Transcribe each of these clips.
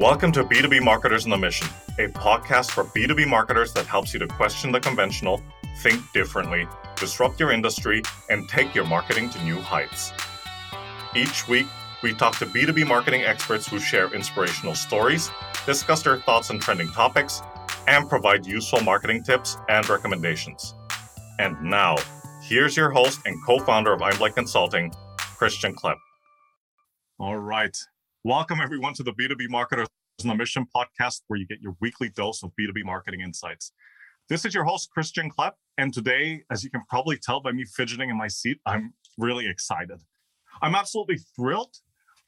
Welcome to B2B Marketers on the Mission, a podcast for B2B marketers that helps you to question the conventional, think differently, disrupt your industry, and take your marketing to new heights. Each week, we talk to B2B marketing experts who share inspirational stories, discuss their thoughts on trending topics, and provide useful marketing tips and recommendations. And now, here's your host and co founder of Einblick Consulting, Christian Klepp. All right. Welcome, everyone, to the B2B Marketers on a Mission podcast, where you get your weekly dose of B2B marketing insights. This is your host, Christian Klepp. And today, as you can probably tell by me fidgeting in my seat, I'm really excited. I'm absolutely thrilled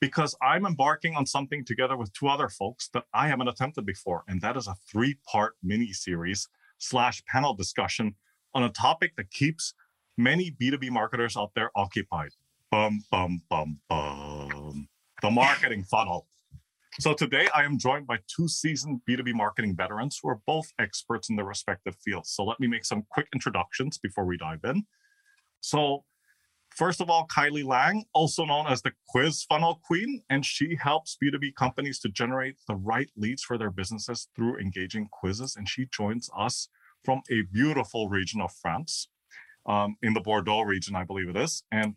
because I'm embarking on something together with two other folks that I haven't attempted before. And that is a three part mini series slash panel discussion on a topic that keeps many B2B marketers out there occupied. Bum, bum, bum, bum the marketing funnel. So today I am joined by two seasoned B2B marketing veterans who are both experts in their respective fields. So let me make some quick introductions before we dive in. So first of all, Kylie Lang, also known as the quiz funnel queen, and she helps B2B companies to generate the right leads for their businesses through engaging quizzes. And she joins us from a beautiful region of France, um, in the Bordeaux region, I believe it is. And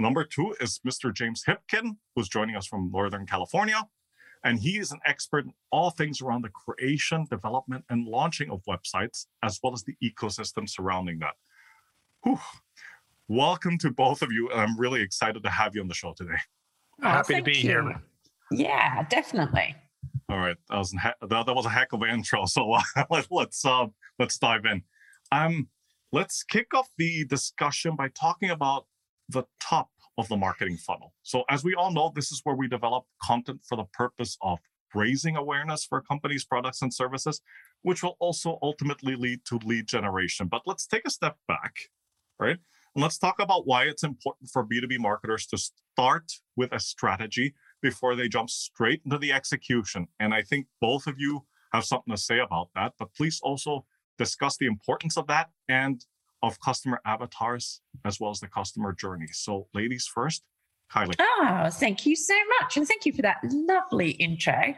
Number two is Mr. James Hipkin, who's joining us from Northern California. And he is an expert in all things around the creation, development, and launching of websites, as well as the ecosystem surrounding that. Whew. Welcome to both of you. And I'm really excited to have you on the show today. Oh, Happy to be you. here. Yeah, definitely. All right, that was that, that was a heck of an intro. So uh, let, let's uh, let's dive in. Um, let's kick off the discussion by talking about the top of the marketing funnel. So, as we all know, this is where we develop content for the purpose of raising awareness for companies' products and services, which will also ultimately lead to lead generation. But let's take a step back, right? And let's talk about why it's important for B2B marketers to start with a strategy before they jump straight into the execution. And I think both of you have something to say about that, but please also discuss the importance of that and of customer avatars as well as the customer journey. So, ladies first, Kylie. Oh, thank you so much. And thank you for that lovely intro.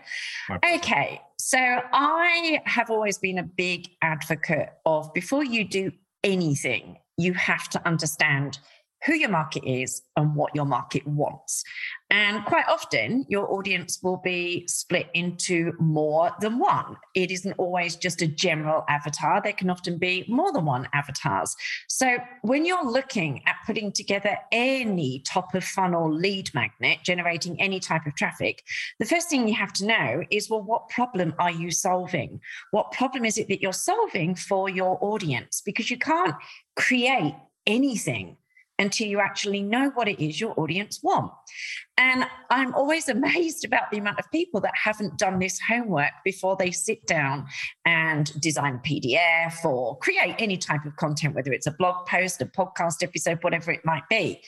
Okay, so I have always been a big advocate of before you do anything, you have to understand who your market is and what your market wants. And quite often, your audience will be split into more than one. It isn't always just a general avatar, there can often be more than one avatars. So, when you're looking at putting together any top of funnel lead magnet, generating any type of traffic, the first thing you have to know is well, what problem are you solving? What problem is it that you're solving for your audience? Because you can't create anything until you actually know what it is your audience want. And I'm always amazed about the amount of people that haven't done this homework before they sit down and design a PDF or create any type of content, whether it's a blog post, a podcast episode, whatever it might be.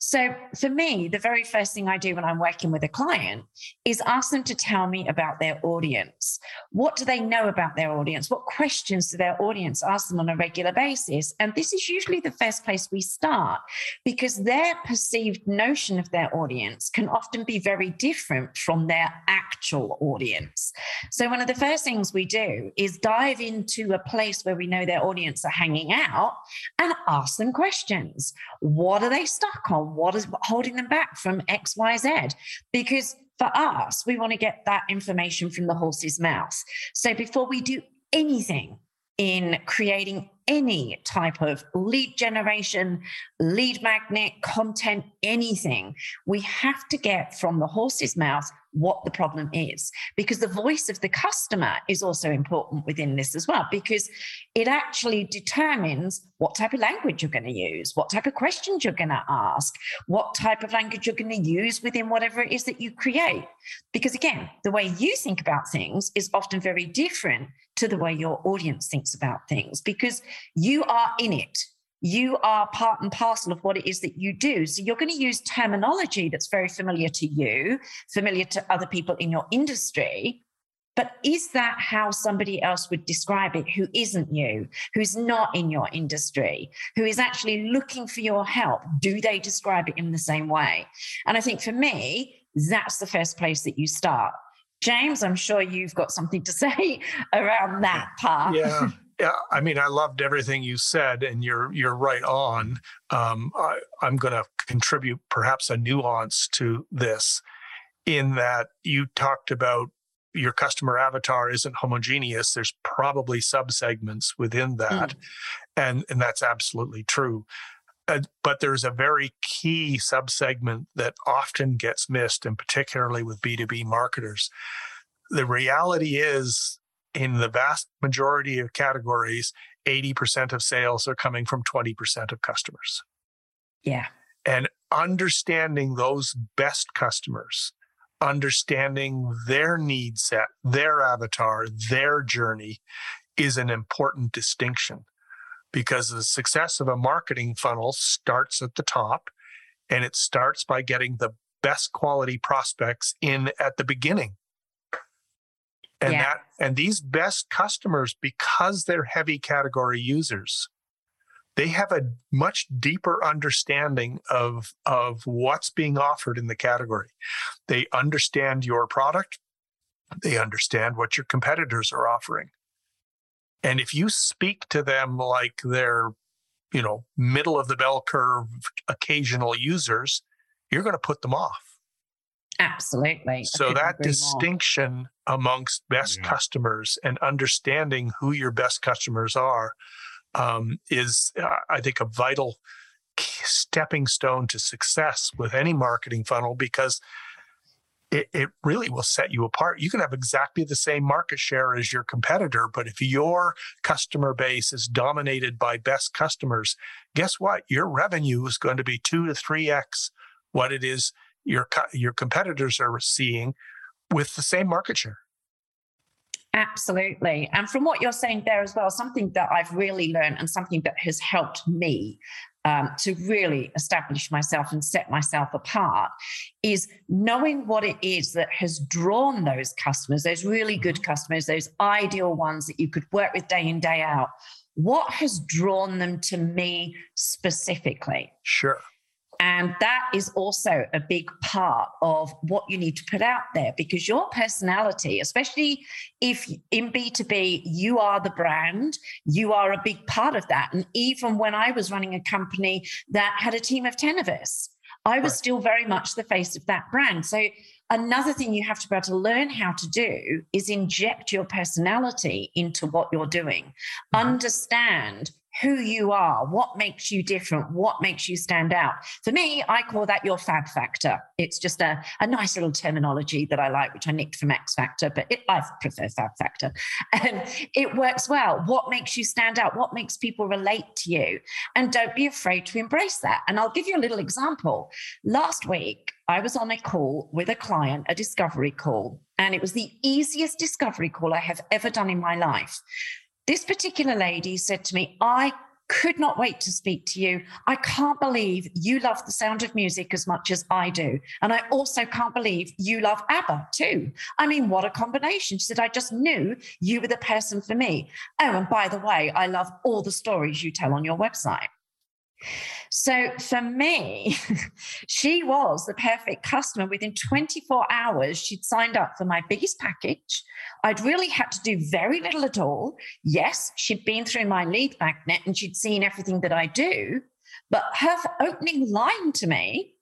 So for me, the very first thing I do when I'm working with a client is ask them to tell me about their audience. What do they know about their audience? What questions do their audience ask them on a regular basis? And this is usually the first place we start because their perceived notion of their audience can often be very different from their actual audience. So, one of the first things we do is dive into a place where we know their audience are hanging out and ask them questions. What are they stuck on? What is holding them back from XYZ? Because for us, we want to get that information from the horse's mouth. So, before we do anything in creating any type of lead generation, lead magnet, content, anything, we have to get from the horse's mouth what the problem is. Because the voice of the customer is also important within this as well because it actually determines what type of language you're going to use what type of questions you're going to ask what type of language you're going to use within whatever it is that you create. Because again the way you think about things is often very different to the way your audience thinks about things because you are in it. You are part and parcel of what it is that you do. So you're going to use terminology that's very familiar to you, familiar to other people in your industry. But is that how somebody else would describe it who isn't you, who's not in your industry, who is actually looking for your help? Do they describe it in the same way? And I think for me, that's the first place that you start James, I'm sure you've got something to say around that part. Yeah. Yeah, I mean, I loved everything you said, and you're you're right on. Um, I, I'm going to contribute perhaps a nuance to this, in that you talked about your customer avatar isn't homogeneous. There's probably subsegments within that, mm. and and that's absolutely true. Uh, but there's a very key subsegment that often gets missed, and particularly with B2B marketers. The reality is, in the vast majority of categories, 80% of sales are coming from 20% of customers. Yeah. And understanding those best customers, understanding their need set, their avatar, their journey is an important distinction because the success of a marketing funnel starts at the top and it starts by getting the best quality prospects in at the beginning and yeah. that and these best customers because they're heavy category users they have a much deeper understanding of of what's being offered in the category they understand your product they understand what your competitors are offering and if you speak to them like they're, you know, middle of the bell curve, occasional users, you're going to put them off. Absolutely. So that distinction more. amongst best yeah. customers and understanding who your best customers are um, is, uh, I think, a vital stepping stone to success with any marketing funnel because it, it really will set you apart. You can have exactly the same market share as your competitor, but if your customer base is dominated by best customers, guess what? Your revenue is going to be two to three x what it is your your competitors are seeing with the same market share. Absolutely. And from what you're saying there as well, something that I've really learned and something that has helped me um, to really establish myself and set myself apart is knowing what it is that has drawn those customers, those really good mm-hmm. customers, those ideal ones that you could work with day in, day out. What has drawn them to me specifically? Sure. And that is also a big part of what you need to put out there because your personality, especially if in B2B, you are the brand, you are a big part of that. And even when I was running a company that had a team of 10 of us, I was still very much the face of that brand. So another thing you have to be able to learn how to do is inject your personality into what you're doing. Mm-hmm. Understand who you are, what makes you different, what makes you stand out. For me, I call that your fab factor. It's just a, a nice little terminology that I like, which I nicked from X Factor, but it, I prefer fab factor. And it works well. What makes you stand out? What makes people relate to you? And don't be afraid to embrace that. And I'll give you a little example. Last week, I was on a call with a client, a discovery call, and it was the easiest discovery call I have ever done in my life. This particular lady said to me, I could not wait to speak to you. I can't believe you love the sound of music as much as I do. And I also can't believe you love ABBA too. I mean, what a combination. She said, I just knew you were the person for me. Oh, and by the way, I love all the stories you tell on your website. So for me, she was the perfect customer. Within 24 hours, she'd signed up for my biggest package. I'd really had to do very little at all. Yes, she'd been through my lead magnet and she'd seen everything that I do. But her opening line to me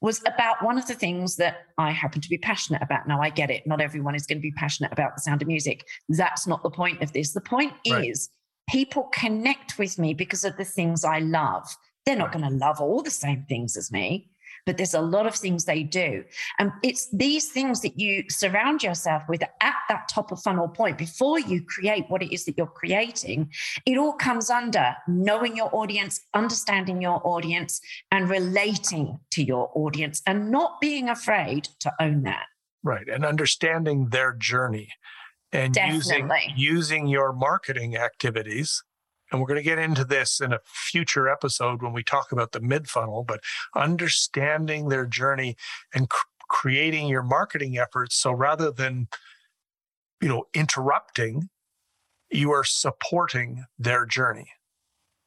was about one of the things that I happen to be passionate about. Now, I get it. Not everyone is going to be passionate about the sound of music. That's not the point of this. The point right. is, people connect with me because of the things I love. They're not going to love all the same things as me, but there's a lot of things they do. And it's these things that you surround yourself with at that top of funnel point before you create what it is that you're creating. It all comes under knowing your audience, understanding your audience, and relating to your audience and not being afraid to own that. Right. And understanding their journey and using using your marketing activities and we're going to get into this in a future episode when we talk about the mid funnel, but understanding their journey and cr- creating your marketing efforts. So rather than, you know, interrupting, you are supporting their journey.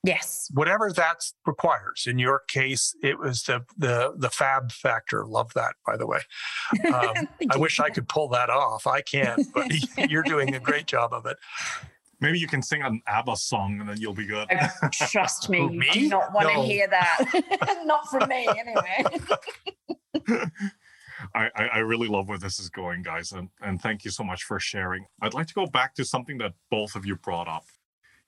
Yes. Whatever that requires. In your case, it was the the the fab factor. Love that, by the way. Um, I wish I could pull that off. I can't, but you're doing a great job of it. Maybe you can sing an ABBA song and then you'll be good. Oh, trust me, me? you do not want No. to hear that. not from me, anyway. I, I, I really love where this is going, guys, and, and thank you so much for sharing. I'd like to go back to something that both of you brought up.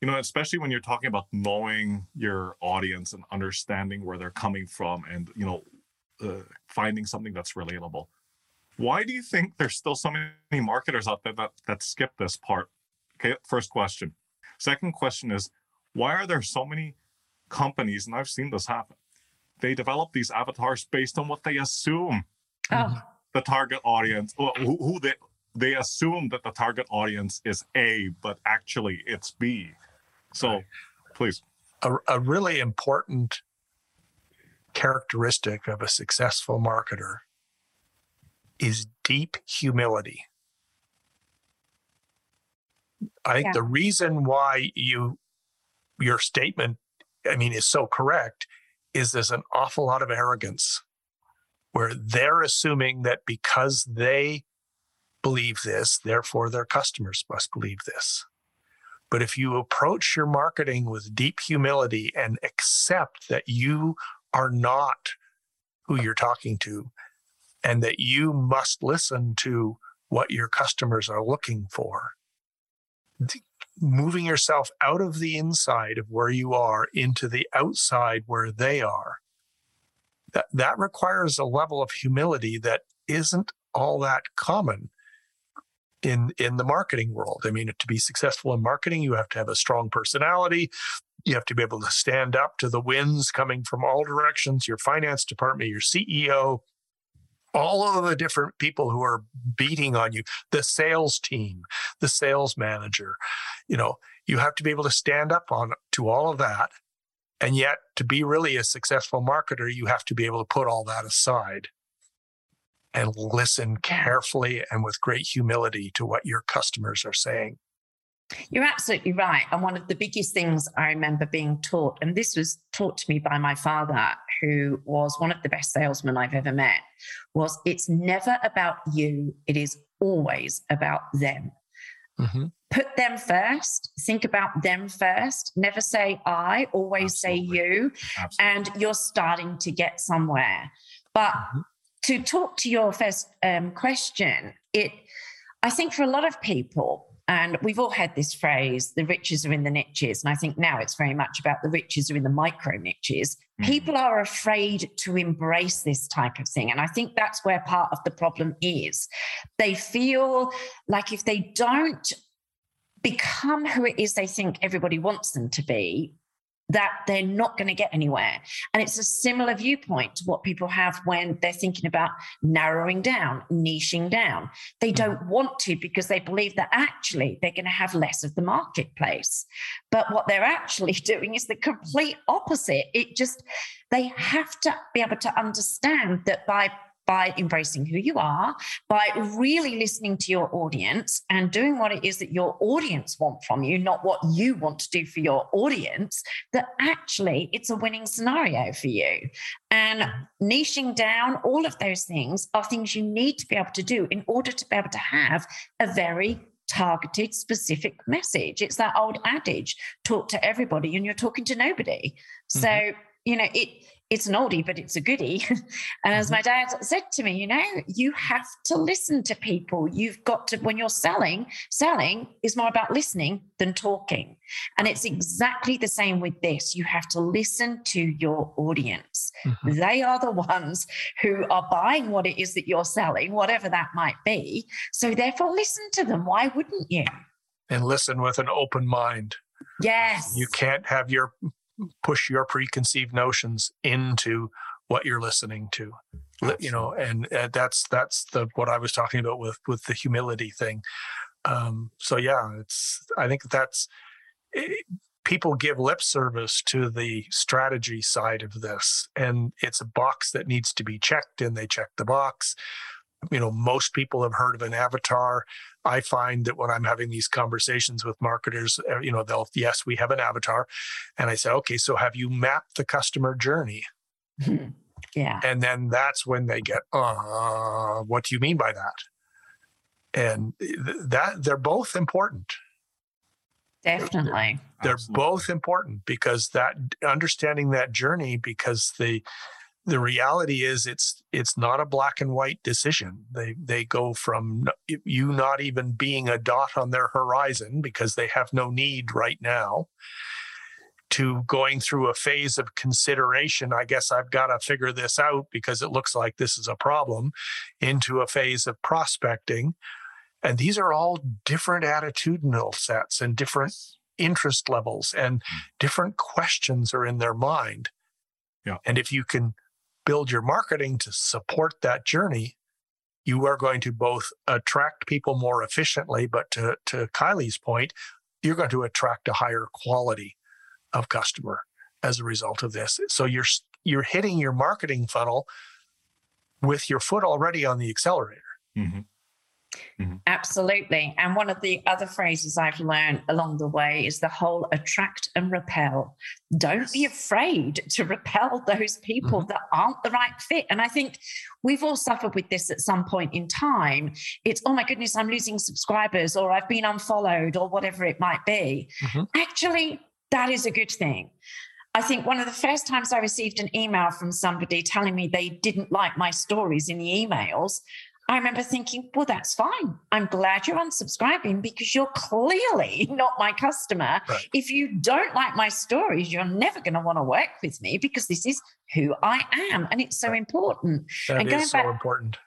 You know, especially when you're talking about knowing your audience and understanding where they're coming from and, you know, uh, finding something that's relatable. Why do you think there's still so many marketers out there that, that skip this part? Okay, first question. Second question is why are there so many companies, and I've seen this happen, they develop these avatars based on what they assume Oh, the target audience or who, who they they assume that the target audience is A, but actually it's B. So please. A, a really important characteristic of a successful marketer is deep humility. I think Yeah. the reason why you your statement, I mean, is so correct, is there's an awful lot of arrogance where they're assuming that because they believe this, therefore their customers must believe this. But if you approach your marketing with deep humility and accept that you are not who you're talking to and that you must listen to what your customers are looking for, moving yourself out of the inside of where you are into the outside where they are, that, that requires a level of humility that isn't all that common in in the marketing world. I mean, to be successful in marketing, you have to have a strong personality. You have to be able to stand up to the winds coming from all directions, your finance department, your CEO, all of the different people who are beating on you, the sales team, the sales manager. You know, you have to be able to stand up on to all of that. And yet, to be really a successful marketer, you have to be able to put all that aside and listen carefully and with great humility to what your customers are saying. You're absolutely right. And one of the biggest things I remember being taught, and this was taught to me by my father, who was one of the best salesmen I've ever met, was it's never about you, it is always about them. Mm-hmm. Put them first, think about them first, never say I, always Absolutely. say you, Absolutely. and you're starting to get somewhere. But Mhm. to talk to your first um, question, it, I think for a lot of people, and we've all had this phrase, the riches are in the niches. And I think now it's very much about the riches are in the micro niches. Mhm. People are afraid to embrace this type of thing. And I think that's where part of the problem is. They feel like if they don't become who it is they think everybody wants them to be, that they're not going to get anywhere. And it's a similar viewpoint to what people have when they're thinking about narrowing down, niching down. They mm. don't want to because they believe that actually they're going to have less of the marketplace. But what they're actually doing is the complete opposite. It just, they have to be able to understand that by by embracing who you are, by really listening to your audience and doing what it is that your audience want from you, not what you want to do for your audience, that actually it's a winning scenario for you. And niching down, all of those things are things you need to be able to do in order to be able to have a very targeted, specific message. It's that old adage talk to everybody and you're talking to nobody. So, mm-hmm. you know, it it's an oldie, but it's a goodie. and as my dad said to me, you know, you have to listen to people. You've got to, when you're selling, selling is more about listening than talking. And it's exactly the same with this. You have to listen to your audience. Mhm. They are the ones who are buying what it is that you're selling, whatever that might be. So therefore, listen to them. Why wouldn't you? And listen with an open mind. Yes. You can't have your push your preconceived notions into what you're listening to. You know, and uh, that's that's the what I was talking about with with the humility thing. Um, so yeah, it's I think that's it, people give lip service to the strategy side of this, and it's a box that needs to be checked, and they check the box. You know, most people have heard of an avatar. I find that when I'm having these conversations with marketers, uh, you know, they'll, yes, we have an avatar. And I say, okay, so have you mapped the customer journey? yeah. And then that's when they get, uh, what do you mean by that? And that they're both important. Definitely. They're Absolutely. both important because that understanding that journey, because the the reality is it's it's not a black and white decision they they go from you not even being a dot on their horizon because they have no need right now to going through a phase of consideration i guess i've got to figure this out because it looks like this is a problem into a phase of prospecting and these are all different attitudinal sets and different interest levels and hmm. different questions are in their mind yeah. And if you can build your marketing to support that journey, you are going to both attract people more efficiently, but to, to Kylie's point, you're going to attract a higher quality of customer as a result of this. So you're you're hitting your marketing funnel with your foot already on the accelerator. Mm-hmm. Mm-hmm. Absolutely. And one of the other phrases I've learned along the way is the whole attract and repel. Don't be afraid to repel those people mm-hmm. that aren't the right fit. And I think we've all suffered with this at some point in time. It's, oh my goodness, I'm losing subscribers or I've been unfollowed or whatever it might be. Mm-hmm. Actually, that is a good thing. I think one of the first times I received an email from somebody telling me they didn't like my stories in the emails, I remember thinking, well, that's fine. I'm glad you're unsubscribing because you're clearly not my customer. Right. If you don't like my stories, you're never going to want to work with me because this is who I am. And it's so right. important. That and is so back, important.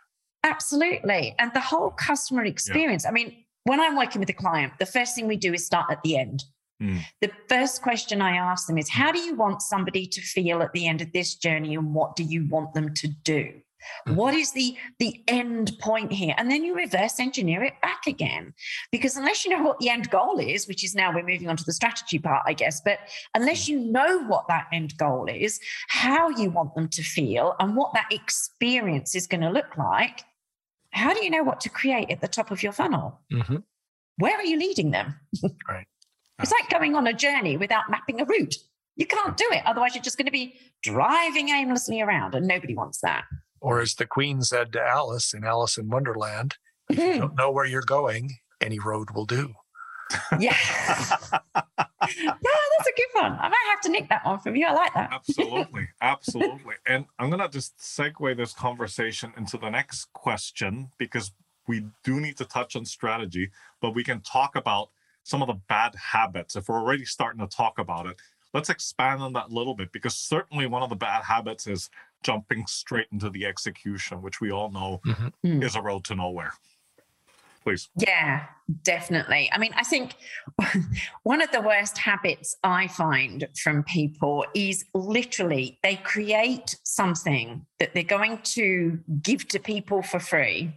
Absolutely. And the whole customer experience. Yeah. I mean, when I'm working with a client, the first thing we do is start at the end. Mm. The first question I ask them is How do you want somebody to feel at the end of this journey, and what do you want them to do? Mm-hmm. What is the the end point here? And then you reverse engineer it back again. Because unless you know what the end goal is, which is now we're moving on to the strategy part, I guess, but unless mm. you know what that end goal is, how you want them to feel, and what that experience is going to look like, how do you know what to create at the top of your funnel? Mm-hmm. Where are you leading them? right. It's like going on a journey without mapping a route. You can't do it. Otherwise, you're just going to be driving aimlessly around, and nobody wants that. Or as the Queen said to Alice in Alice in Wonderland, if you don't know where you're going, any road will do. Yeah. yeah, that's a good one. I might have to nick that one from you. I like that. Absolutely. Absolutely. and I'm going to just segue this conversation into the next question because we do need to touch on strategy, but we can talk about some of the bad habits. If we're already starting to talk about it, let's expand on that a little bit because certainly one of the bad habits is jumping straight into the execution, which we all know mm-hmm. Mm. is a road to nowhere. Please. Yeah, definitely. I mean, I think one of the worst habits I find from people is literally they create something that they're going to give to people for free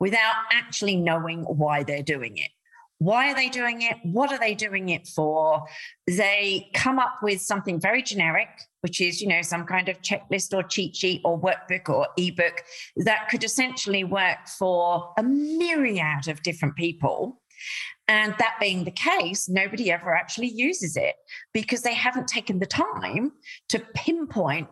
without actually knowing why they're doing it. Why are they doing it? What are they doing it for? They come up with something very generic, which is, you know, some kind of checklist or cheat sheet or workbook or ebook that could essentially work for a myriad of different people. And that being the case, nobody ever actually uses it because they haven't taken the time to pinpoint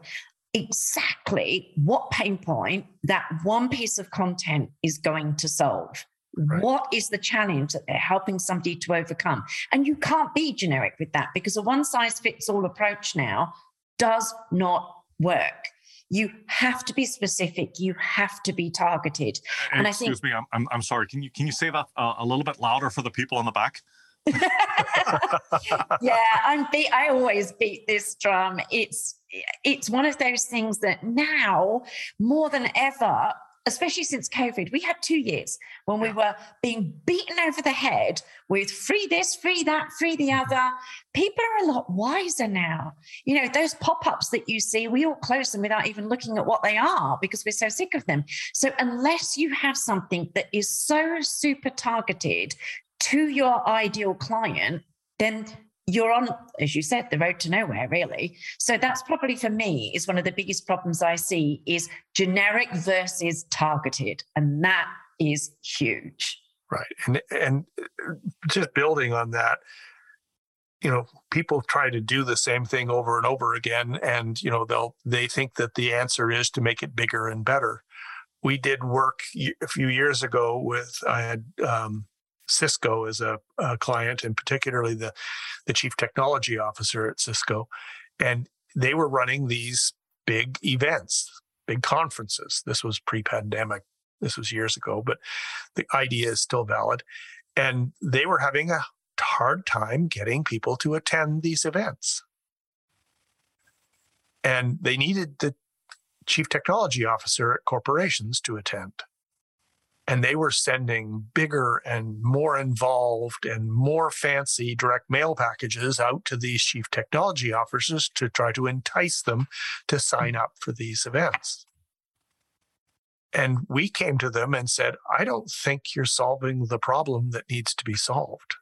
exactly what pain point that one piece of content is going to solve. Right. What is the challenge that they're helping somebody to overcome? And you can't be generic with that because a one size fits all approach now does not work. You have to be specific. You have to be targeted. And, and excuse I think, me, I'm, I'm, I'm sorry. Can you can you say that uh, a little bit louder for the people in the back? yeah, I'm beat, I always beat this drum. It's it's one of those things that now more than ever especially since COVID, we had two years when we were being beaten over the head with free this, free that, free the mm-hmm. other. People are a lot wiser now. You know, those pop ups that you see, we all close them without even looking at what they are because we're so sick of them. So, unless you have something that is so super targeted to your ideal client, then you're on, as you said, the road to nowhere, really. So that's probably for me is one of the biggest problems I see is generic versus targeted. And that is huge. Right. And and uh, just building on that, you know, people try to do the same thing over and over again and you know they'll they think that the answer is to make it bigger and better. We did work a few years ago with I had um, Cisco as a, a, client, and particularly the the chief technology officer at Cisco, and they were running these big events, big conferences. This was pre-pandemic. This was years ago, but the idea is still valid. And they were having a hard time getting people to attend these events. And they needed the chief technology officer at corporations to attend. And they were sending bigger and more involved and more fancy direct mail packages out to these chief technology officers to try to entice them to hmm. sign up for these events. And we came to them and said, I don't think you're solving the problem that needs to be solved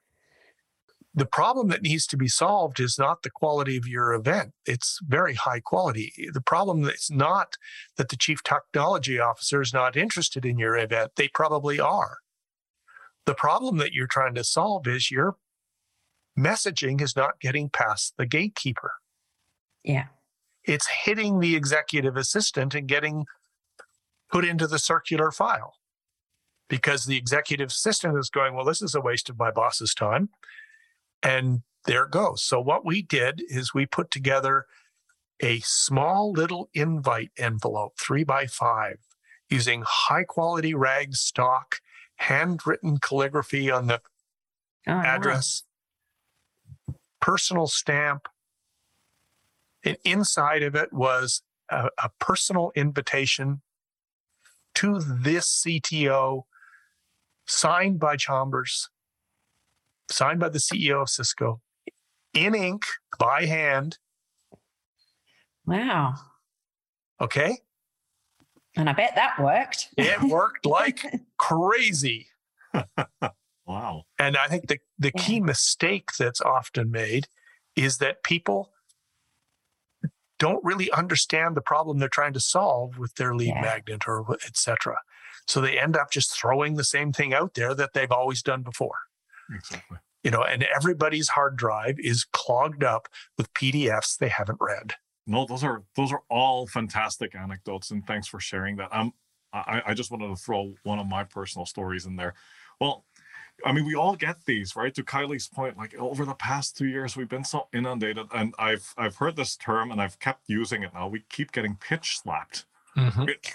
the problem that needs to be solved is not the quality of your event. It's very high quality. The problem is not that the chief technology officer is not interested in your event. They probably are. The problem that you're trying to solve is your messaging is not getting past the gatekeeper. Yeah. It's hitting the executive assistant and getting put into the circular file because the executive assistant is going, well, this is a waste of my boss's time. And there it goes. So, what we did is we put together a small little invite envelope, three by five, using high quality rag stock, handwritten calligraphy on the oh, address, wow. personal stamp. And inside of it was a, a personal invitation to this CTO signed by Chambers signed by the CEO of Cisco in ink by hand. Wow. Okay. And I bet that worked. it worked like crazy. wow. And I think the, the key mistake that's often made is that people don't really understand the problem they're trying to solve with their lead yeah. magnet or etc. So they end up just throwing the same thing out there that they've always done before. Exactly. You know, and everybody's hard drive is clogged up with PDFs they haven't read. No, those are those are all fantastic anecdotes, and thanks for sharing that. Um, I, I just wanted to throw one of my personal stories in there. Well, I mean, we all get these, right? To Kylie's point, like over the past two years, we've been so inundated, and I've I've heard this term, and I've kept using it now. We keep getting pitch slapped. Mm-hmm. It,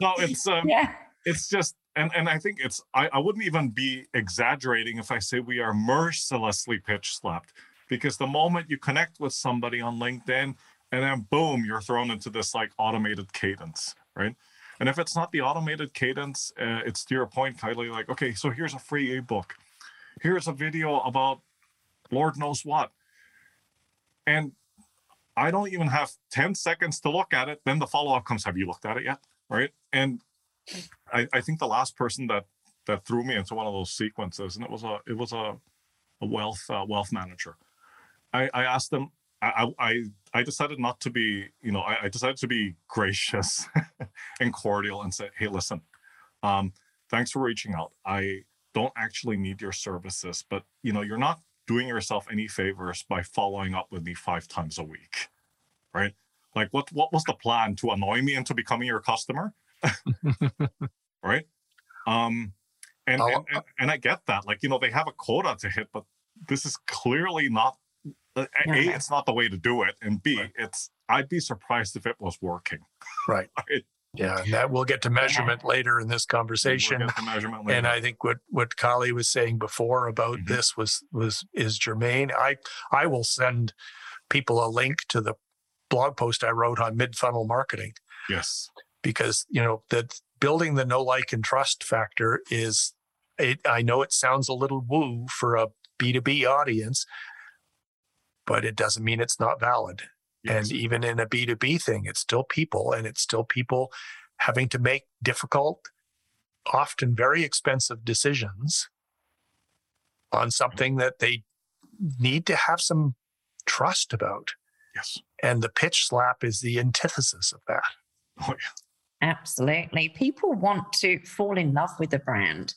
no, it's um, yeah. it's just and and I think it's I, I wouldn't even be exaggerating if I say we are mercilessly pitch slapped because the moment you connect with somebody on LinkedIn and then boom, you're thrown into this like automated cadence, right? And if it's not the automated cadence, uh, it's to your point, Kylie, like, okay, so here's a free ebook. Here's a video about Lord knows what. And I don't even have 10 seconds to look at it. Then the follow up comes, have you looked at it yet? Right. And I, I think the last person that that threw me into one of those sequences, and it was a it was a, a wealth uh, wealth manager. I, I asked them. I, I I decided not to be you know I, I decided to be gracious and cordial and say hey listen, um, thanks for reaching out. I don't actually need your services, but you know you're not doing yourself any favors by following up with me five times a week, right? Like what what was the plan to annoy me into becoming your customer? right? Um, and, and, and, and I get that. Like, you know, they have a quota to hit, but this is clearly not uh, a, it's not the way to do it. And B, right. it's I'd be surprised if it was working. Right. right? Yeah, and that we'll get to measurement yeah. later in this conversation. We'll and I think what what Kylie was saying before about mm-hmm. this was was is germane. I I will send people a link to the blog post I wrote on mid funnel marketing. Yes because you know that building the know like and trust factor is it, i know it sounds a little woo for a b2b audience but it doesn't mean it's not valid. Yes. and even in a b2b thing it's still people and it's still people having to make difficult often very expensive decisions on something that they need to have some trust about. Yes. And the pitch slap is the antithesis of that. Oh yeah Absolutely. People want to fall in love with a brand.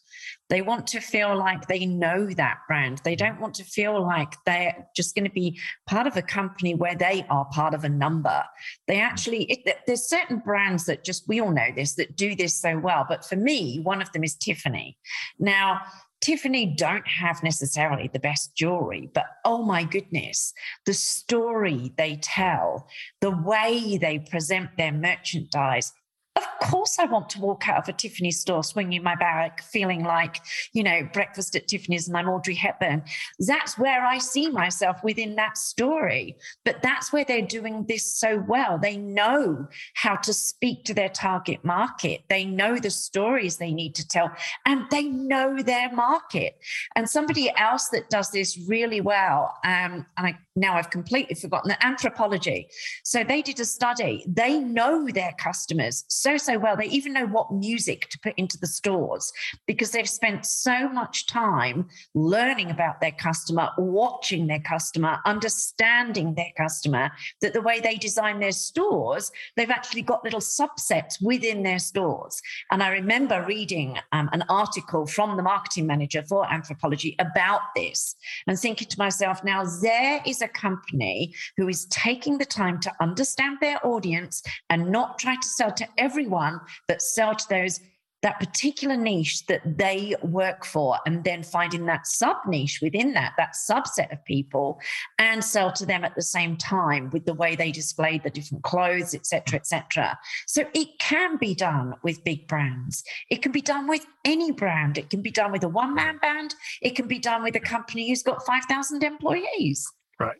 They want to feel like they know that brand. They mm. don't want to feel like they're just going to be part of a company where they are part of a number. They mm. actually, it, there's certain brands that just, we all know this, that do this so well. But for me, one of them is Tiffany. Now, Tiffany don't have necessarily the best jewelry, but oh my goodness, the story they tell, the way they present their merchandise, of course, I want to walk out of a Tiffany store swinging my bag, feeling like, you know, breakfast at Tiffany's and I'm Audrey Hepburn. That's where I see myself within that story. But that's where they're doing this so well. They know how to speak to their target market, they know the stories they need to tell, and they know their market. And somebody else that does this really well, um, and I now I've completely forgotten the Anthropologie. So they did a study. They know their customers so, so well. They even know what music to put into the stores because they've spent so much time learning about their customer, watching their customer, understanding their customer, that the way they design their stores, they've actually got little subsets within their stores. And I remember reading um, an article from the marketing manager for Anthropologie about this and thinking to myself, now there is a company who is taking the time to understand their audience and not try to sell to everyone, but sell to those that particular niche that they work for and then finding that sub niche within that that subset of people and sell to them at the same time with the way they display the different clothes etc etc so it can be done with big brands. It can be done with any brand. It can be done with a one man band. It can be done with a company who's got 5000 employees right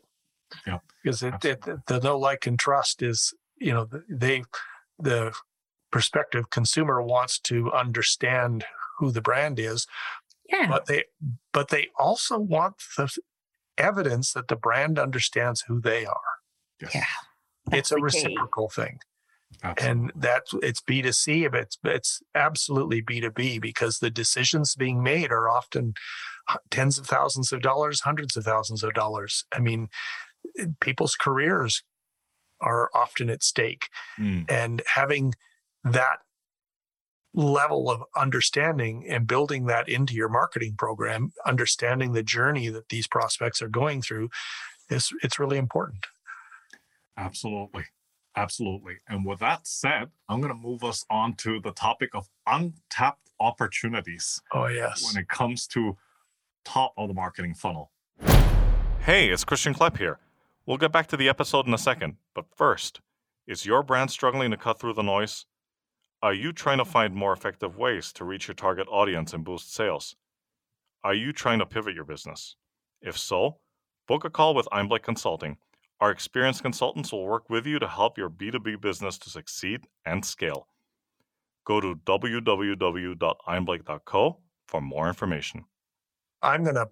yeah because it, it, the know like and trust is you know they the prospective consumer wants to understand who the brand is yeah. but they but they also want the evidence that the brand understands who they are yes. yeah it's a reciprocal key. thing Absolutely. and that's it's b2c but it's, it's absolutely b2b because the decisions being made are often tens of thousands of dollars hundreds of thousands of dollars i mean people's careers are often at stake. Mm. And having that level of understanding and building that into your marketing program, understanding the journey that these prospects are going through, is it's really important. Absolutely. Absolutely. And with that said, I'm going to move us on to the topic of untapped opportunities. Oh, yes. When it comes to top of the marketing funnel. Hey, it's Christian Klepp here. We'll get back to the episode in a second, but first, is your brand struggling to cut through the noise? Are you trying to find more effective ways to reach your target audience and boost sales? Are you trying to pivot your business? If so, book a call with Einblick Consulting. Our experienced consultants will work with you to help your B2B business to succeed and scale. Go to www.einblick.co for more information. I'm going to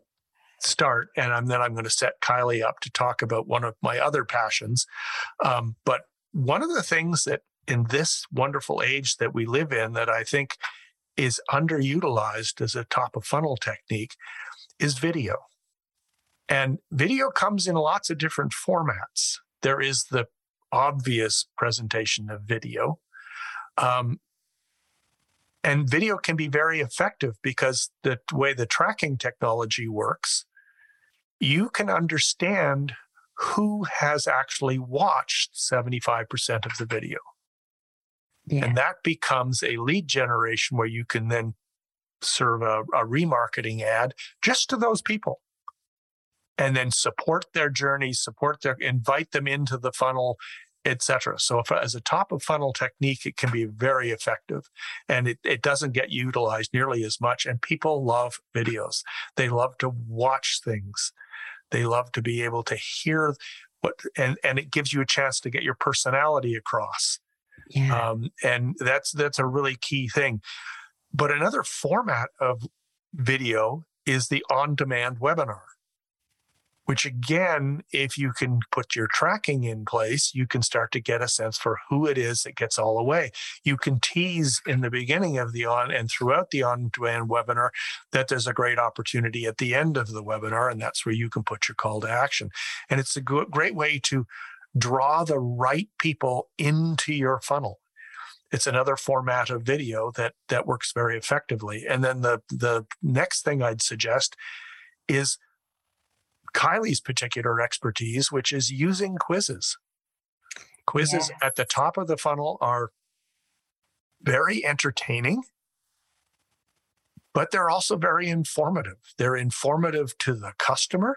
start, and I'm, then I'm going to set Kylie up to talk about one of my other passions. Um, but one of the things that in this wonderful age that we live in that I think is underutilized as a top of funnel technique is video. And video comes in lots of different formats. There is the obvious presentation of video. Um, and video can be very effective because the way the tracking technology works you can understand who has actually watched 75% of the video. Yeah. And that becomes a lead generation where you can then serve a, a remarketing ad just to those people and then support their journey, support their, invite them into the funnel, etc. So, if, as a top of funnel technique, it can be very effective, and it, it doesn't get utilized nearly as much. And people love videos; they love to watch things. They love to be able to hear what, and, and it gives you a chance to get your personality across. Yeah. Um, and that's, that's a really key thing. But another format of video is the on demand webinar which again, if you can put your tracking in place, you can start to get a sense for who it is that gets all the way. You can tease in the beginning of the on and throughout the on demand webinar that there's a great opportunity at the end of the webinar, and that's where you can put your call to action. And it's a great way to draw the right people into your funnel. it's another format of video that that works very effectively. And then the the next thing I'd suggest is Kylie's particular expertise, which is using quizzes. Quizzes yes. at the top of the funnel are very entertaining, but they're also very informative. They're informative to the customer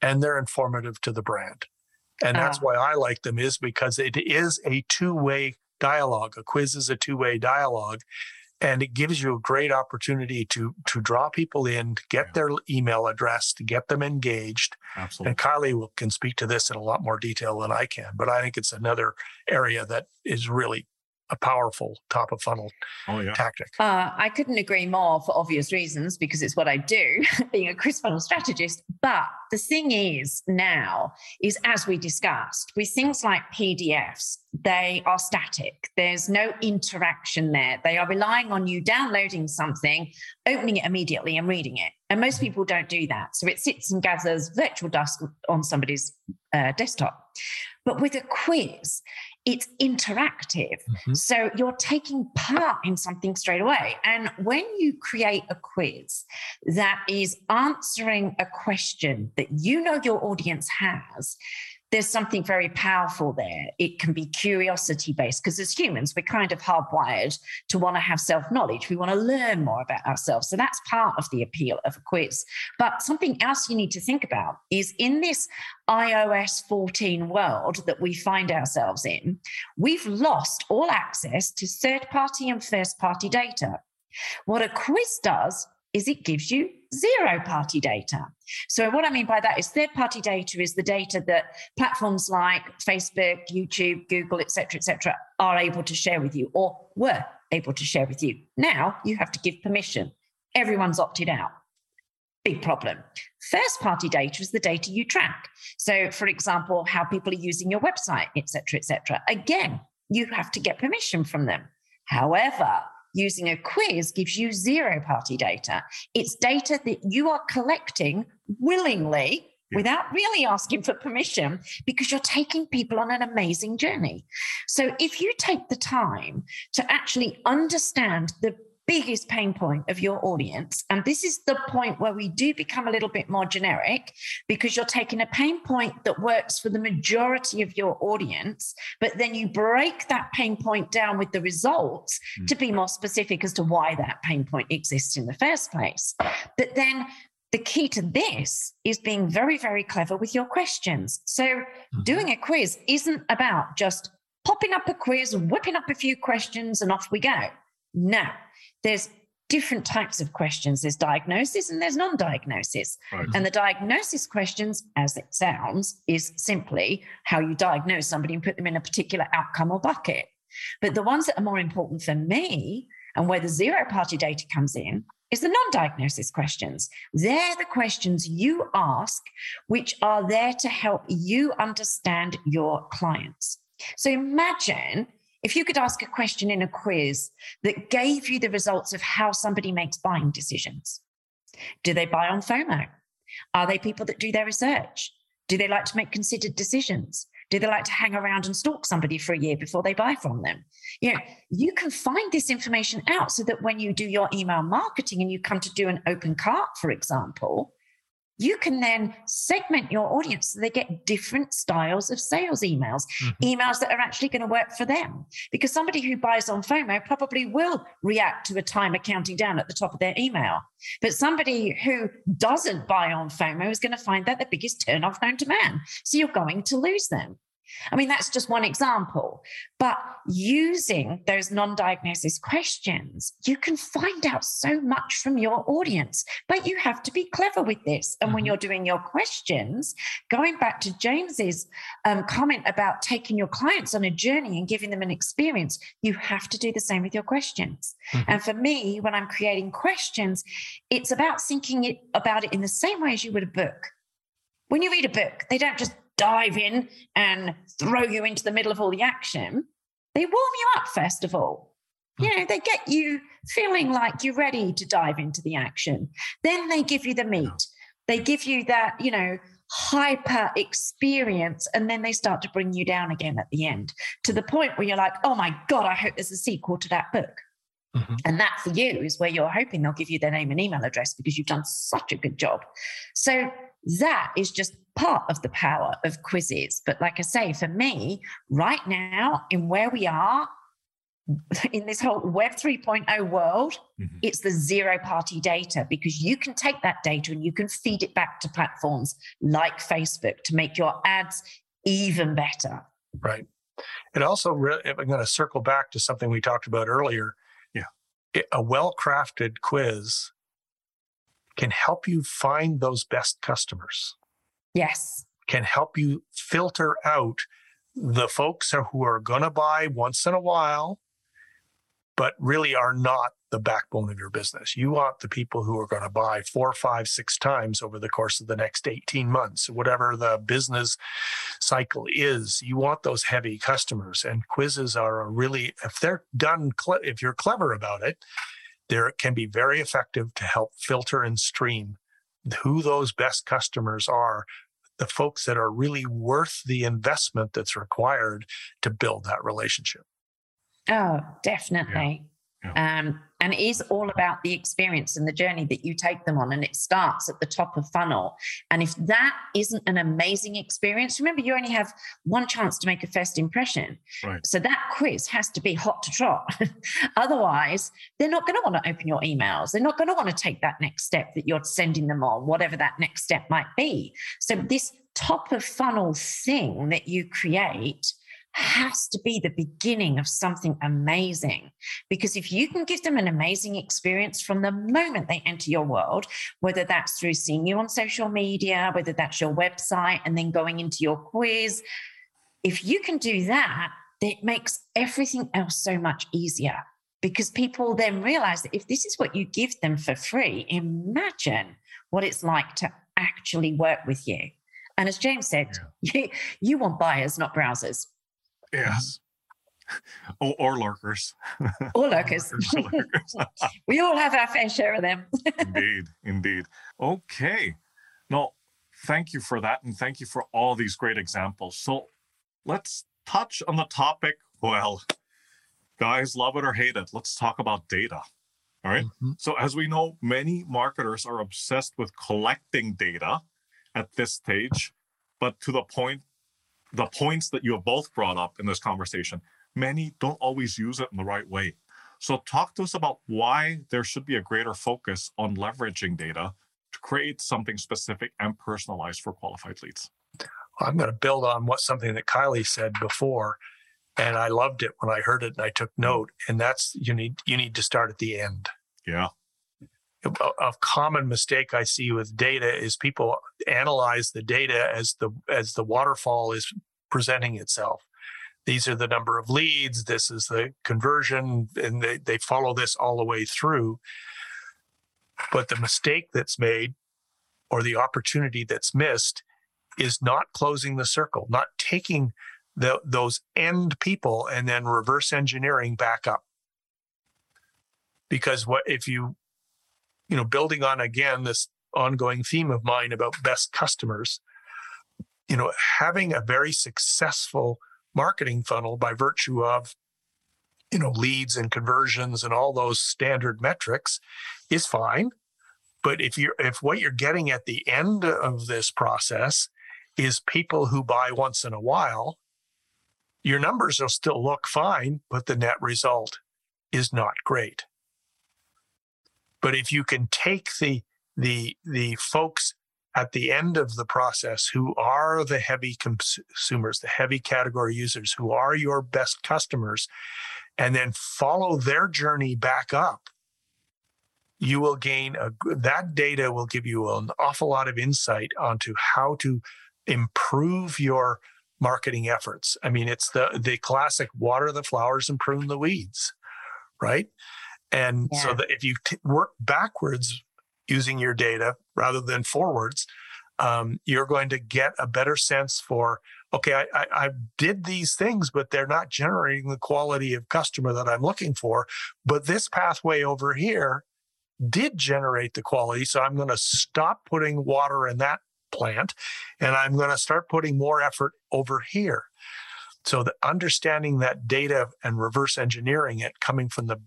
and they're informative to the brand. And that's uh, why I like them is because it is a two-way dialogue. A quiz is a two-way dialogue and it gives you a great opportunity to to draw people in, to get yeah. their email address, to get them engaged. Absolutely. And Kylie will, can speak to this in a lot more detail than I can, but I think it's another area that is really a powerful top of funnel oh, yeah. tactic. Uh, I couldn't agree more for obvious reasons because it's what I do, being a quiz funnel strategist. But the thing is now is as we discussed with things like PDFs, they are static. There's no interaction there. They are relying on you downloading something, opening it immediately, and reading it. And most mm-hmm. people don't do that. So it sits and gathers virtual dust on somebody's uh, desktop. But with a quiz, it's interactive. Mm-hmm. So you're taking part in something straight away. And when you create a quiz that is answering a question that you know your audience has, there's something very powerful there. It can be curiosity based because as humans, we're kind of hardwired to want to have self knowledge. We want to learn more about ourselves. So that's part of the appeal of a quiz. But something else you need to think about is in this iOS 14 world that we find ourselves in, we've lost all access to third party and first party data. What a quiz does is it gives you zero party data. So, what I mean by that is third party data is the data that platforms like Facebook, YouTube, Google, etc., etc., are able to share with you or were able to share with you. Now you have to give permission. Everyone's opted out. Big problem. First party data is the data you track. So, for example, how people are using your website, etc., etc. Again, you have to get permission from them. However, using a quiz gives you zero party data. It's data that you are collecting willingly without really asking for permission because you're taking people on an amazing journey. So if you take the time to actually understand the biggest pain point of your audience. And this is the point where we do become a little bit more generic because you're taking a pain point that works for the majority of your audience, but then you break that pain point down with the results mm. to be more specific as to why that pain point exists in the first place. But then the key to this is being very, very clever with your questions. So, mm-hmm. doing a quiz isn't about just popping up a quiz, whipping up a few questions, and off we go. No, there's different types of questions. There's diagnosis and there's non diagnosis. Right. And the diagnosis questions, as it sounds, is simply how you diagnose somebody and put them in a particular outcome or bucket. But the ones that are more important for me and where the zero party data comes in is the non diagnosis questions. They're the questions you ask, which are there to help you understand your clients. So imagine if you could ask a question in a quiz that gave you the results of how somebody makes buying decisions, do they buy on FOMO? Are they people that do their research? Do they like to make considered decisions? Do they like to hang around and stalk somebody for a year before they buy from them? You know, you can find this information out so that when you do your email marketing and you come to do an open cart, for example, you can then segment your audience so they get different styles of sales emails, mm-hmm. emails that are actually going to work for them. Because somebody who buys on FOMO probably will react to a timer counting down at the top of their email. But somebody who doesn't buy on FOMO is going to find that the biggest turnoff known to man. So you're going to lose them. I mean, that's just one example. But using those non diagnosis questions, you can find out so much from your audience. But you have to be clever with this. And mm-hmm. when you're doing your questions, going back to James's um, comment about taking your clients on a journey and giving them an experience, you have to do the same with your questions. Mm-hmm. And for me, when I'm creating questions, it's about thinking it, about it in the same way as you would a book. When you read a book, they don't just dive in and throw you into the middle of all the action. They warm you up, first of all. You know, they get you feeling like you're ready to dive into the action. Then they give you the meat. They give you that, you know, hyper experience and then they start to bring you down again at the end to the point where you're like oh my god i hope there's a sequel to that book mm-hmm. and that for you is where you're hoping they'll give you their name and email address because you've done such a good job so that is just part of the power of quizzes but like i say for me right now in where we are in this whole Web 3.0 world, mm-hmm. it's the zero party data because you can take that data and you can feed it back to platforms like Facebook to make your ads even better. Right. It also, I'm going to circle back to something we talked about earlier. Yeah. A well crafted quiz can help you find those best customers. Yes. Can help you filter out the folks who are going to buy once in a while but really are not the backbone of your business. You want the people who are going to buy four, five, six times over the course of the next 18 months, whatever the business cycle is. You want those heavy customers. And quizzes are a really, if they're done, if you're clever about it, there can be very effective to help filter and stream who those best customers are the folks that are really worth the investment that's required to build that relationship. Oh, definitely. Yeah. Yeah. Um, and it is all about the experience and the journey that you take them on. And it starts at the top of funnel. And if that isn't an amazing experience, remember you only have one chance to make a first impression. Right. So that quiz has to be hot to trot. Otherwise, they're not going to want to open your emails. They're not going to want to take that next step that you're sending them on, whatever that next step might be. So this top of funnel thing that you create has to be the beginning of something amazing. Because if you can give them an amazing experience from the moment they enter your world, whether that's through seeing you on social media, whether that's your website, and then going into your quiz, if you can do that, it makes everything else so much easier. Because people then realize that if this is what you give them for free, imagine what it's like to actually work with you. And as James said, yeah. you, you want buyers, not browsers. Yes. Or, or lurkers. Or lurkers. we all have our fair share of them. indeed, indeed. Okay. No, thank you for that. And thank you for all these great examples. So let's touch on the topic. Well, guys, love it or hate it. Let's talk about data. All right? mm-hmm. So, as we know, many marketers are obsessed with collecting data at this stage, but to the point the points that you have both brought up in this conversation, many don't always use it in the right way. So, talk to us about why there should be a greater focus on leveraging data to create something specific and personalized for qualified leads. I'm going to build on what something that Kylie said before, and I loved it when I heard it and I took mm-hmm. note. And that's you need you need to start at the end. Yeah. A, common mistake I see with data is people analyze the data as the as the waterfall is presenting itself. These are the number of leads, this is the conversion, and they, they follow this all the way through. But the mistake that's made or the opportunity that's missed is not closing the circle, not taking the, those end people and then reverse engineering back up. Because what if you, you know, building on again this ongoing theme of mine about best customers, you know, having a very successful marketing funnel by virtue of you know leads and conversions and all those standard metrics is fine. But if you're if what you're getting at the end of this process is people who buy once in a while your numbers will still look fine but the net result is not great but if you can take the the the folks at the end of the process who are the heavy consumers, the heavy category users, who are your best customers, and then follow their journey back up, you will gain a, that data will give you an awful lot of insight onto how to improve your marketing efforts. I mean, it's the the classic water the flowers and prune the weeds, right? And yeah. so that if you t- work backwards using your data rather than forwards, um, you're going to get a better sense for okay, I, I, I, did these things, but they're not generating the quality of customer that I'm looking for. But this pathway over here did generate the quality. So I'm going to stop putting water in that plant and I'm going to start putting more effort over here. So the understanding that data and reverse engineering it coming from the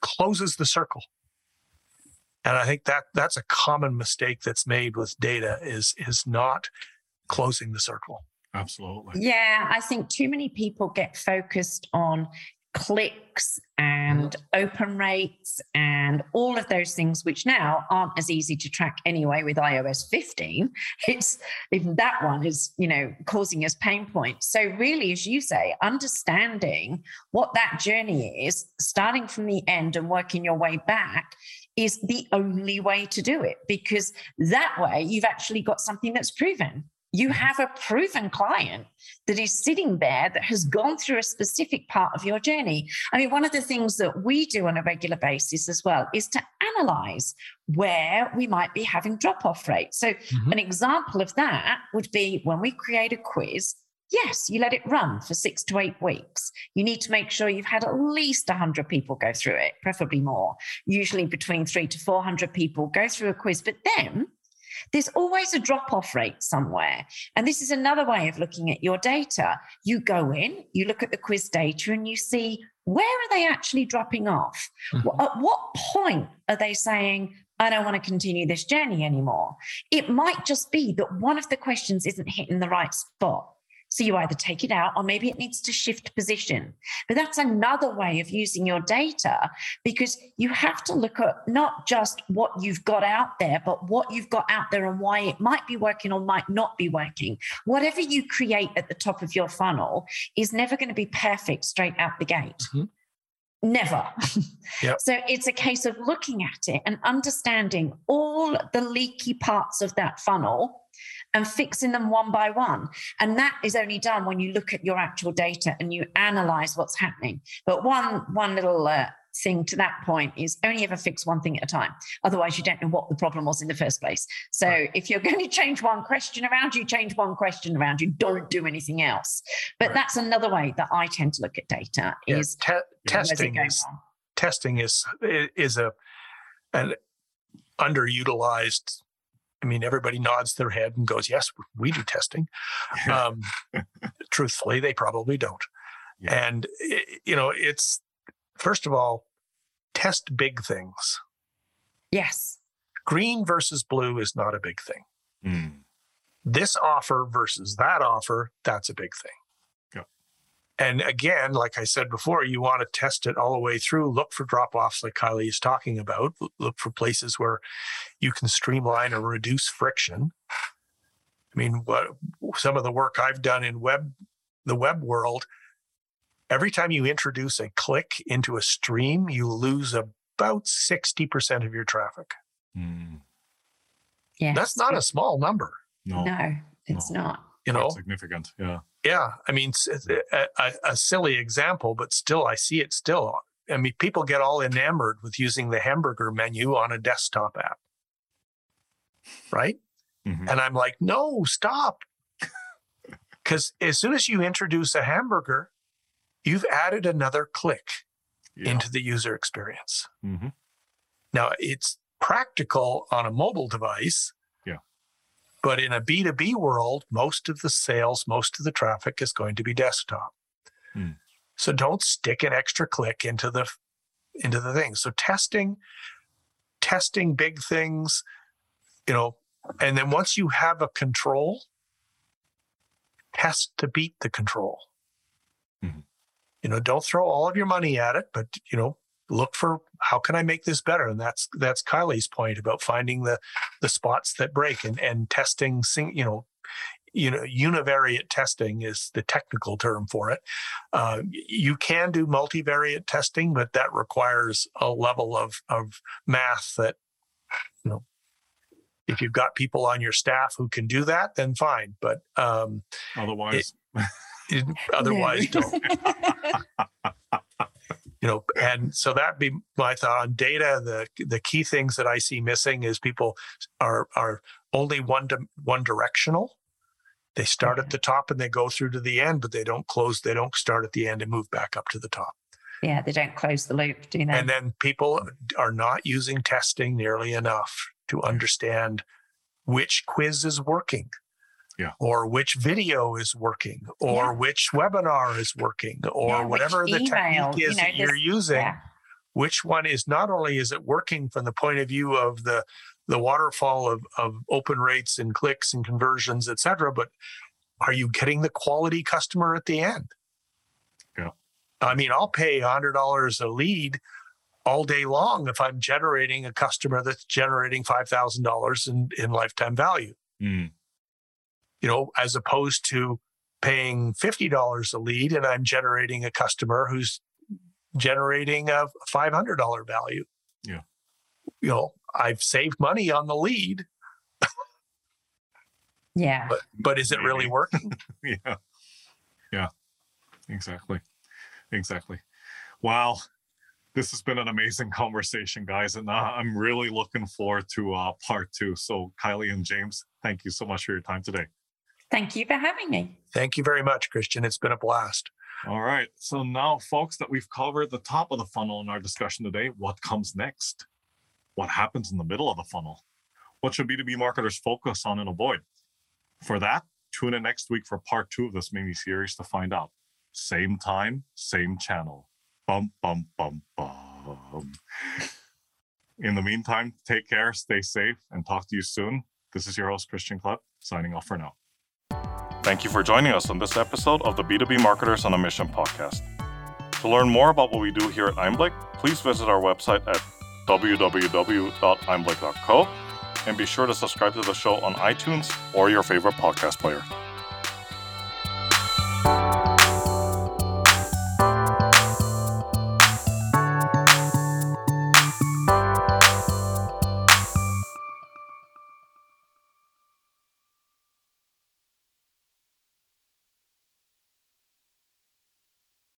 closes the circle. And I think that that's a common mistake that's made with data is is not closing the circle. Absolutely. Yeah, I think too many people get focused on clicks and open rates and all of those things which now aren't as easy to track anyway with iOS 15 it's even that one is you know causing us pain points. So really as you say understanding what that journey is starting from the end and working your way back is the only way to do it because that way you've actually got something that's proven you have a proven client that is sitting there that has gone through a specific part of your journey. I mean, one of the things that we do on a regular basis as well is to analyze where we might be having drop off rates. So, mm-hmm. an example of that would be when we create a quiz. Yes, you let it run for six to eight weeks. You need to make sure you've had at least 100 people go through it, preferably more, usually between three to 400 people go through a quiz. But then there's always a drop off rate somewhere. And this is another way of looking at your data. You go in, you look at the quiz data, and you see where are they actually dropping off? Mm-hmm. At what point are they saying, I don't want to continue this journey anymore? It might just be that one of the questions isn't hitting the right spot. So you either take it out or maybe it needs to shift position. But that's another way of using your data because you have to look at not just what you've got out there, but what you've got out there and why it might be working or might not be working. Whatever you create at the top of your funnel is never going to be perfect straight out the gate. Mm-hmm. Never. Yep. so it's a case of looking at it and understanding all the leaky parts of that funnel and fixing them one by one. And that is only done when you look at your actual data and you analyze what's happening. But one one little uh, thing to that point is only ever fix one thing at a time. Otherwise, you don't know what the problem was in the first place. So right. if you're going to change one question around, you change one question around. You don't do anything else. But right. that's another way that I tend to look at data. Yeah. Is Te- testing is testing is is a an underutilized I mean, everybody nods their head and goes, "Yes, we do testing." Um, truthfully, they probably don't. Yeah. And you know, it's first of all, test big things. Yes. Green versus blue is not a big thing. Mm. This offer versus that offer, that's a big thing. And again, like I said before, you want to test it all the way through. Look for drop offs, like Kylie is talking about. Look for places where you can streamline or reduce friction. I mean, what some of the work I've done in web, the web world, every time you introduce a click into a stream, you lose about 60% of your traffic. Mm. Yeah. That's not a small number. No, no it's no. not. You know, significant. Yeah. Yeah, I mean, a, a, a, silly example, but still, I see it still. I mean, people get all enamored with using the hamburger menu on a desktop app, right? Mm-hmm. And I'm like, no, stop. Because as soon as you introduce a hamburger, you've added another click yeah. into the user experience. Mm-hmm. Now, it's practical on a mobile device but in a B2B world, most of the sales, most of the traffic is going to be desktop. Hmm. So don't stick an extra click into the into the thing. So testing, testing big things, you know, and then once you have a control, test to beat the control. Mm-hmm. You know, don't throw all of your money at it, but you know, look for how can I make this better? And that's that's Kylie's point about finding the the spots that break and and testing. You know, you know, univariate testing is the technical term for it. Uh, you can do multivariate testing, but that requires a level of of math that you know. If you've got people on your staff who can do that, then fine. But um, otherwise, it, it, otherwise, don't. you know and so that'd be my thought on data the the key things that i see missing is people are are only one to one directional. They start at the top and they go through to the end but they don't close they don't start at the end and move back up to the top. Yeah they don't close the loop do they? And then people are not using testing nearly enough to understand which quiz is working. Yeah. Or which video is working, or Yeah. which webinar is working, or Yeah, whatever the email, technique you is know, that you're using which one is not only is it working from the point of view of the the waterfall of, of open rates and clicks and conversions et cetera but are you getting the quality customer at the end Yeah. i mean i'll pay $100 a lead all day long if i'm generating a customer that's generating $5000 in, in lifetime value Mm, you know as opposed to paying $50 a lead and i'm generating a customer who's generating a $500 value Yeah. you know i've saved money on the lead Yeah. but but is it really Maybe. working yeah. Yeah. Exactly. Exactly. Wow. This has been an amazing conversation, guys, and uh, I'm really looking forward to uh, part two. So, Kylie and James, thank you so much for your time today. Thank you for having me. thank you very much christian it's been a blast All right. So now, folks, that we've covered the top of the funnel in our discussion today, what comes next? What happens in the middle of the funnel? What should B2B marketers focus on and avoid? For that, tune in next week for part two of this mini series to find out. Same time, same channel. Bum, bum, bum, bum. In the meantime, take care, stay safe, and talk to you soon. This is your host, Christian Klepp, signing off for now. Thank you for joining us on this episode of the B2B Marketers on a Mission podcast. To learn more about what we do here at Einblick, please visit our website at www.einblick.co and be sure to subscribe to the show on iTunes or your favorite podcast player.